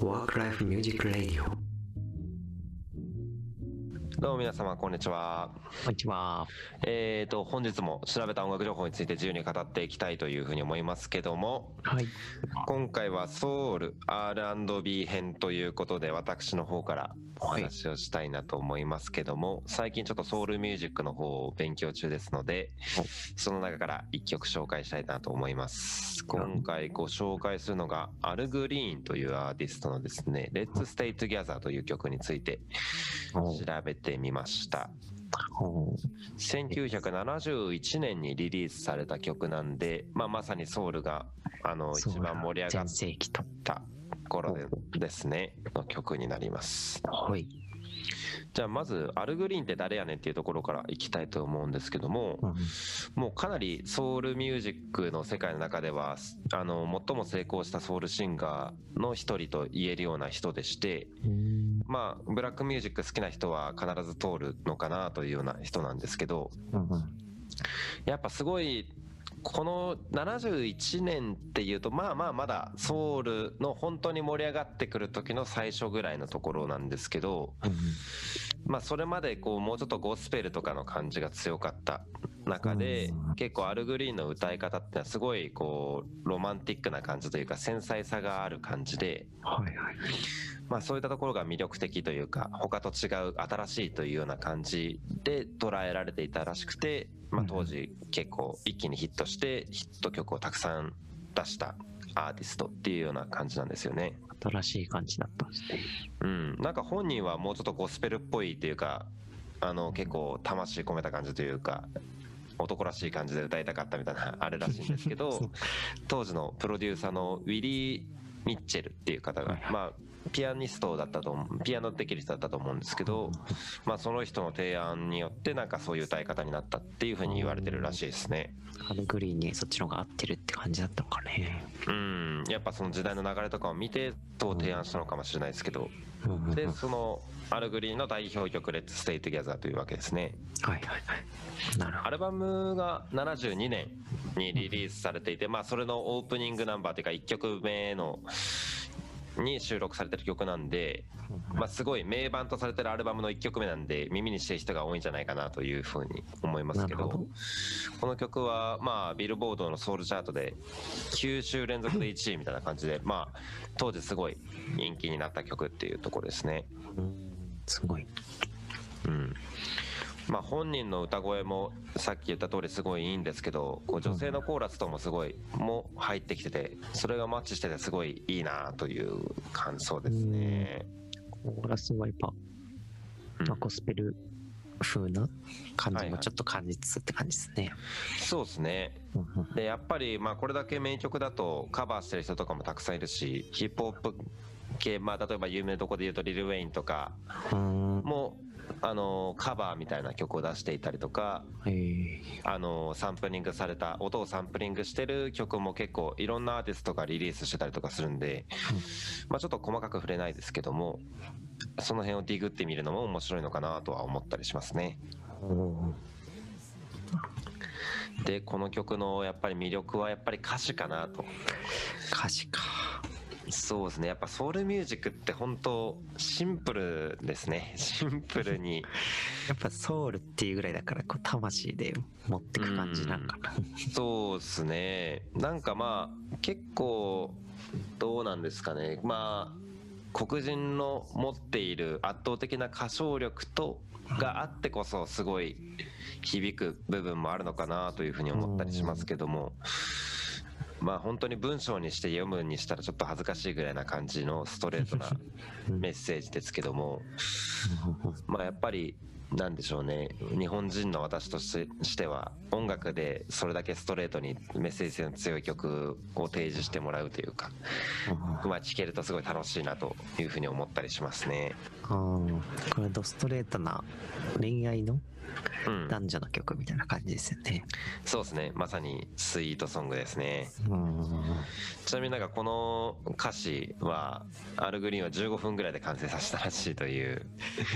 Warcraft Music Radio. どうも皆様こんにちは。こんにちは。えーと本日も調べた音楽情報について自由に語っていきたいというふうに思いますけども、はい。今回はソウル R&B 編ということで私の方からお話をしたいなと思いますけども、最近ちょっとソウルミュージックの方を勉強中ですので、その中から一曲紹介したいなと思います。今回ご紹介するのがアルグリーンというアーティストのですね、Let's Stay Together という曲についてお調べてみました。お1971年にリリースされた曲なんで、まあ、まさにソウルがあの一番盛り上が全っ。た頃でですねの曲になりますはい。じゃあまずアルグリーンって誰やねんっていうところからいきたいと思うんですけどもうんもうかなりソウルミュージックの世界の中ではあの最も成功したソウルシンガーの一人と言えるような人でしてうんまあブラックミュージック好きな人は必ず通るのかなというような人なんですけどうんやっぱすごいこの71年っていうとまあまあまだソウルの本当に盛り上がってくる時の最初ぐらいのところなんですけどまあそれまでこうもうちょっとゴスペルとかの感じが強かった中でうん結構アルグリーンの歌い方ってのはすごいこうロマンティックな感じというか繊細さがある感じで。まあそういったところが魅力的というか他と違う新しいというような感じで捉えられていたらしくて、まあ、当時結構一気にヒットしてヒット曲をたくさん出したアーティストっていうような感じなんですよね。新しい感じだったんですね。うん、なんか本人はもうちょっとゴスペルっぽいっていうかあの結構魂込めた感じというか男らしい感じで歌いたかったみたいな あれらしいんですけど 当時のプロデューサーのウィリー・ミッチェルっていう方がはいはい。まあピアニストだったと思うピアノできる人だったと思うんですけど、まあ、その人の提案によってなんかそういう歌い方になったっていうふうに言われてるらしいですね。アルグリーンにそっちの方が合ってるって感じだったのかね。うんやっぱその時代の流れとかを見てそう提案したのかもしれないですけどうんでそのアルグリーンの代表曲「Let's Stay Together」というわけですねはいはいはい。なるほアルバムが72年にリリースされていてまあそれのオープニングナンバーというか1曲目のに収録されてる曲なんで、ど。まあ、すごい名盤とされてるアルバムの1曲目なんで耳にしてる人が多いんじゃないかなというふうに思いますけど。この曲はまあビルボードのソウルチャートで9週連続で1位みたいな感じでまあ当時すごい人気になった曲っていうところですね。うんすごい。うんまあ、本人の歌声もさっき言った通りすごいいいんですけどこう女性のコーラスともすごいも入ってきててそれがマッチしててすごいいいなという感想ですね。コーラスはやっぱ、うん。まあゴスペル風な感はいはい。じもちょっと感じつつって感じですね。そうですね。うんうんでやっぱりまあこれだけ名曲だとカバーしてる人とかもたくさんいるしヒップホップ系、まあ、例えば有名なとこで言うとリル・ウェインとかうん。もあのカバーみたいな曲を出していたりとかあのサンプリングされた音をサンプリングしてる曲も結構いろんなアーティストがリリースしてたりとかするんで、まあ、ちょっと細かく触れないですけどもその辺をディグってみるのも面白いのかなとは思ったりしますね。おでこの曲のやっぱり魅力はやっぱり歌詞かなと歌詞か。そうですね。やっぱソウルミュージックって本当シンプルですね。シンプルに。やっぱソウルっていうぐらいだからこう魂で持ってく感じなんか。な。そうですね。なんかまあ結構どうなんですかね。まあ黒人の持っている圧倒的な歌唱力とがあってこそすごい響く部分もあるのかなというふうに思ったりしますけどもまあ本当に文章にして読むにしたらちょっと恥ずかしいぐらいな感じのストレートな うん。メッセージですけどもまあやっぱりなんでしょうね日本人の私としてしては音楽でそれだけストレートにメッセージ性の強い曲を提示してもらうというか、まあ、聴けるとすごい楽しいなというふうに思ったりしますね。あー。これドストレートな恋愛の？うん、男女の曲みたいな感じですよね。そうですねまさにスイートソングですねうんちなみになんかこの歌詞はアルグリーンは15分ぐらいで完成させたらしいという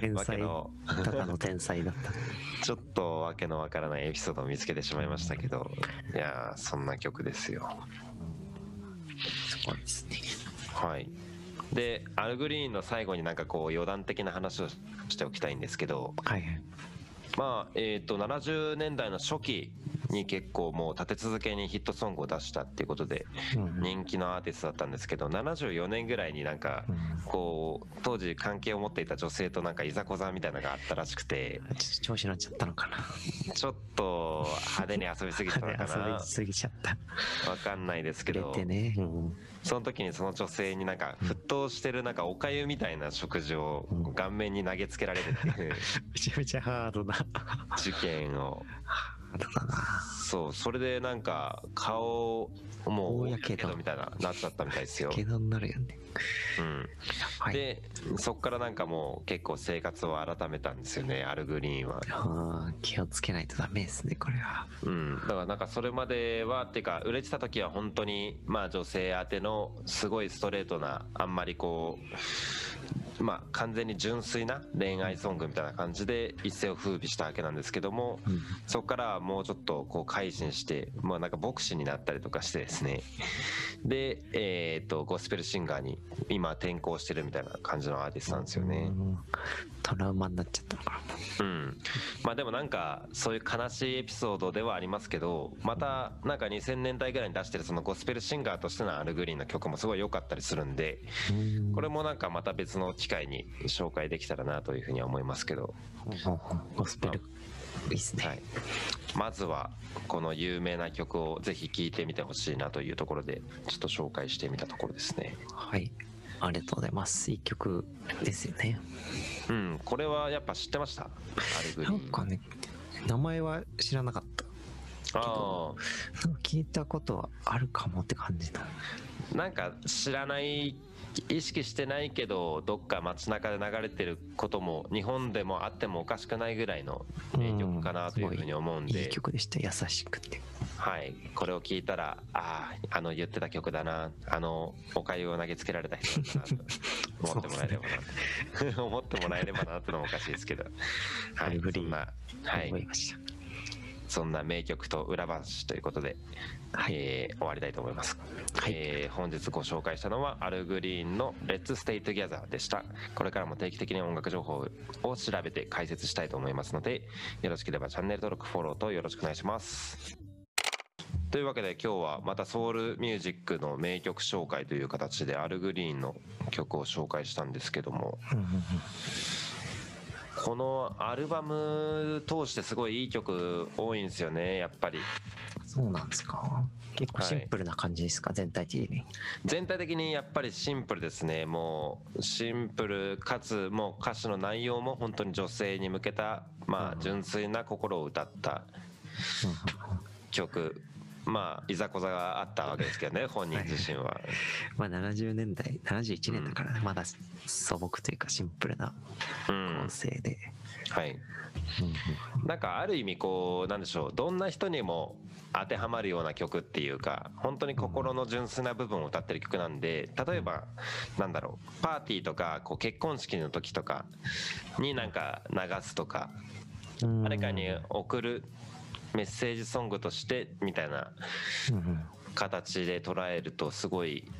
天才わけのただの天才だった。ちょっとわけのわからないエピソードを見つけてしまいましたけどいやーそんな曲ですよすごいですね。はいでアルグリーンの最後になんかこう余談的な話をしておきたいんですけどはいはい。まあえー、と70年代の初期に結構もう立て続けにヒットソングを出したっていうことでうん人気のアーティストだったんですけど74年ぐらいになんかうんこう当時関係を持っていた女性となんかいざこざみたいなのがあったらしくて調子乗っちゃったのかな。ちょっと派手に遊びすぎたのか遊なびすぎちゃった。わかんないですけどてね。うん。その時にその女性になんか沸騰してるなんかおかゆみたいな食事をうん顔面に投げつけられるっていう めちゃめちゃハードな。ハ事件を。そうそれでなんか顔もう大やけどみたいななっちゃったみたいですよ、けどになるよね。うん、はい。でそっからなんかもう結構生活を改めたんですよねアルグリーンはあー気をつけないとダメですね、これは。うん、だからなんかそれまではっていうか売れてた時は本当にまあ女性宛てのすごいストレートなあんまりこうまあ完全に純粋な恋愛ソングみたいな感じで一世を風靡したわけなんですけどもうん。そこからはもうちょっとこう改心してまあなんか牧師になったりとかしてですねでえっとゴスペルシンガーに今転向してるみたいな感じのアーティストなんですよね。うん。トラウマになっちゃったのかな。うん、まあでもなんかそういう悲しいエピソードではありますけどまたなんか2000年代ぐらいに出してるそのゴスペルシンガーとしてのアルグリーンの曲もすごい良かったりするんでうんこれもなんかまた別の機会に紹介できたらなというふうには思いますけど、ゴスペル。いいっすね。はい、まずはこの有名な曲をぜひ聴いてみてほしいなというところでちょっと紹介してみたところですね。はい。ありがとうございます。いい曲ですよね。うん、これはやっぱ知ってました？なんかね、名前は知らなかった。ああ聞いたことはあるかもって感じの。なんか知らない意識してないけどどっか街中で流れてることも日本でもあってもおかしくないぐらいの名曲かなというふうに思うんいいで、曲でした。優しくて。はい、これを聞いたらあああの言ってた曲だな。あのおかゆを投げつけられた人だなと。思ってもらえればなと。思ってもらえればなってのもおかしいですけど、はい、そんな、はい、思いました。そんな名曲と裏話ということで、はい。えー終わりたいと思います、はい。えー本日ご紹介したのはアルグリーンの「Let's Stay Together」でした。これからも定期的に音楽情報を調べて解説したいと思いますのでよろしければチャンネル登録フォローとよろしくお願いします。というわけで今日はまたソウルミュージックの名曲紹介という形でアルグリーンの曲を紹介したんですけどもこのアルバム通してすごいいい曲多いんですよねやっぱり。そうなんですか。結構シンプルな感じですか、全体的に。全体的にやっぱりシンプルですね。もうシンプルかつもう歌詞の内容も本当に女性に向けたまあうん。純粋な心を歌った曲まあいざこざがあったわけですけどね本人自身は。まあ70年代、71年だからね、まだ素朴というかシンプルなうん音声で。はい。うんなんかある意味こうなんでしょうどんな人にも当てはまるような曲っていうか本当に心の純粋な部分を歌ってる曲なんで例えばなんだろうパーティーとかこう結婚式の時とかになんか流すとかうん。誰かに送るメッセージソングとしてみたいなうんうん形で捉えるとすごい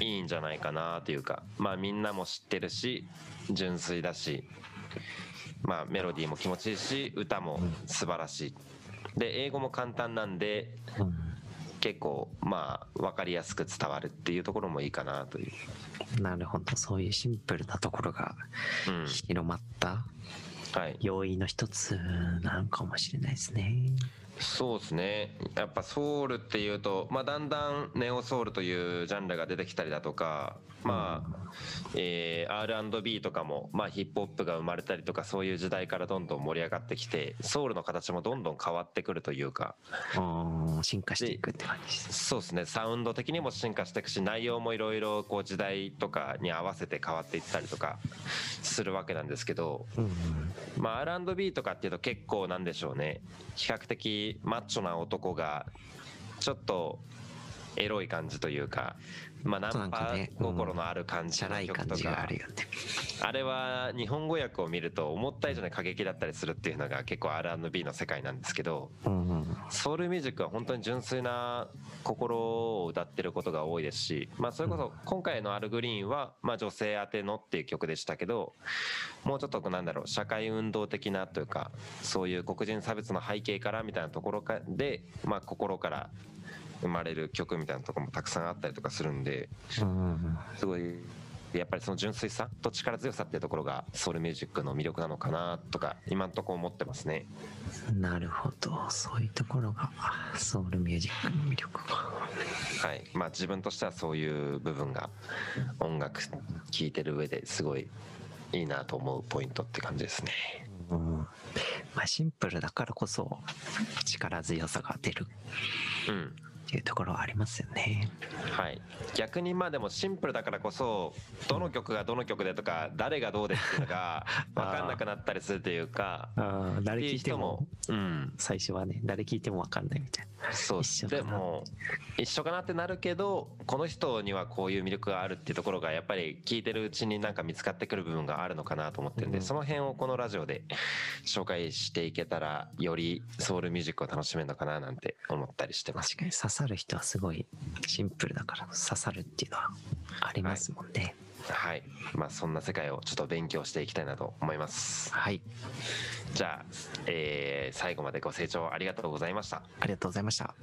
いいんじゃないかなというかまあみんなも知ってるし純粋だしまあメロディーも気持ちいいし歌も素晴らしい。で英語も簡単なんでうん結構まあ分かりやすく伝わるっていうところもいいかなという、なるほど、そういうシンプルなところがうん。広まった。はい、要因の一つなのかもしれないですね。そうですね。やっぱソウルっていうと、まあ、だんだんネオソウルというジャンルが出てきたりだとか、まあえー R&B とかも、まあ、ヒップホップが生まれたりとかそういう時代からどんどん盛り上がってきてソウルの形もどんどん変わってくるというか。うん進化していくって感じです。そうですね。サウンド的にも進化していくし内容もいろいろこう時代とかに合わせて変わっていったりとかするわけなんですけど、うんまあ、R&B とかっていうと結構なんでしょうね。比較的マッチョな男がちょっとエロい感じというかまあ、ナンパ心のある感じの曲とかあるよねあれは日本語訳を見ると思った以上に過激だったりするっていうのが結構 R&B の世界なんですけどうんうん。ソウルミュージックは本当に純粋な心を歌ってることが多いですし、まあ、それこそ今回の「アルグリーンは」まあ女性宛てのっていう曲でしたけどもうちょっとなんだろう社会運動的なというかそういう黒人差別の背景からみたいなところかで、まあ、心から生まれる曲みたいなところもたくさんあったりとかするんでうんすごいやっぱりその純粋さと力強さっていうところがソウルミュージックの魅力なのかなとか今んとこ思ってますね。なるほど。そういうところがソウルミュージックの魅力。かはい。まあ、自分としてはそういう部分が音楽聴いてる上ですごいいいなと思うポイントって感じですね。うん。まあシンプルだからこそ力強さが出る。うんっていうところはありますよね。はい、逆にまあでもシンプルだからこそどの曲がどの曲でとか誰がどうでっていうのが 分かんなくなったりするというかああ誰聞いても。うん、最初はね誰聞いても分かんないみたいな。そう。一緒かな。でも一緒かなってなるけどこの人にはこういう魅力があるっていうところがやっぱり聞いてるうちになんか見つかってくる部分があるのかなと思ってるんで、うん。その辺をこのラジオで紹介していけたらよりソウルミュージックを楽しめるのかななんて思ったりしてます。確かに刺さる人はすごいシンプルだから刺さるっていうのはありますもんねはい、まあそんな世界をちょっと勉強していきたいなと思います。はい、じゃあ、えー最後までご清聴ありがとうございました。ありがとうございました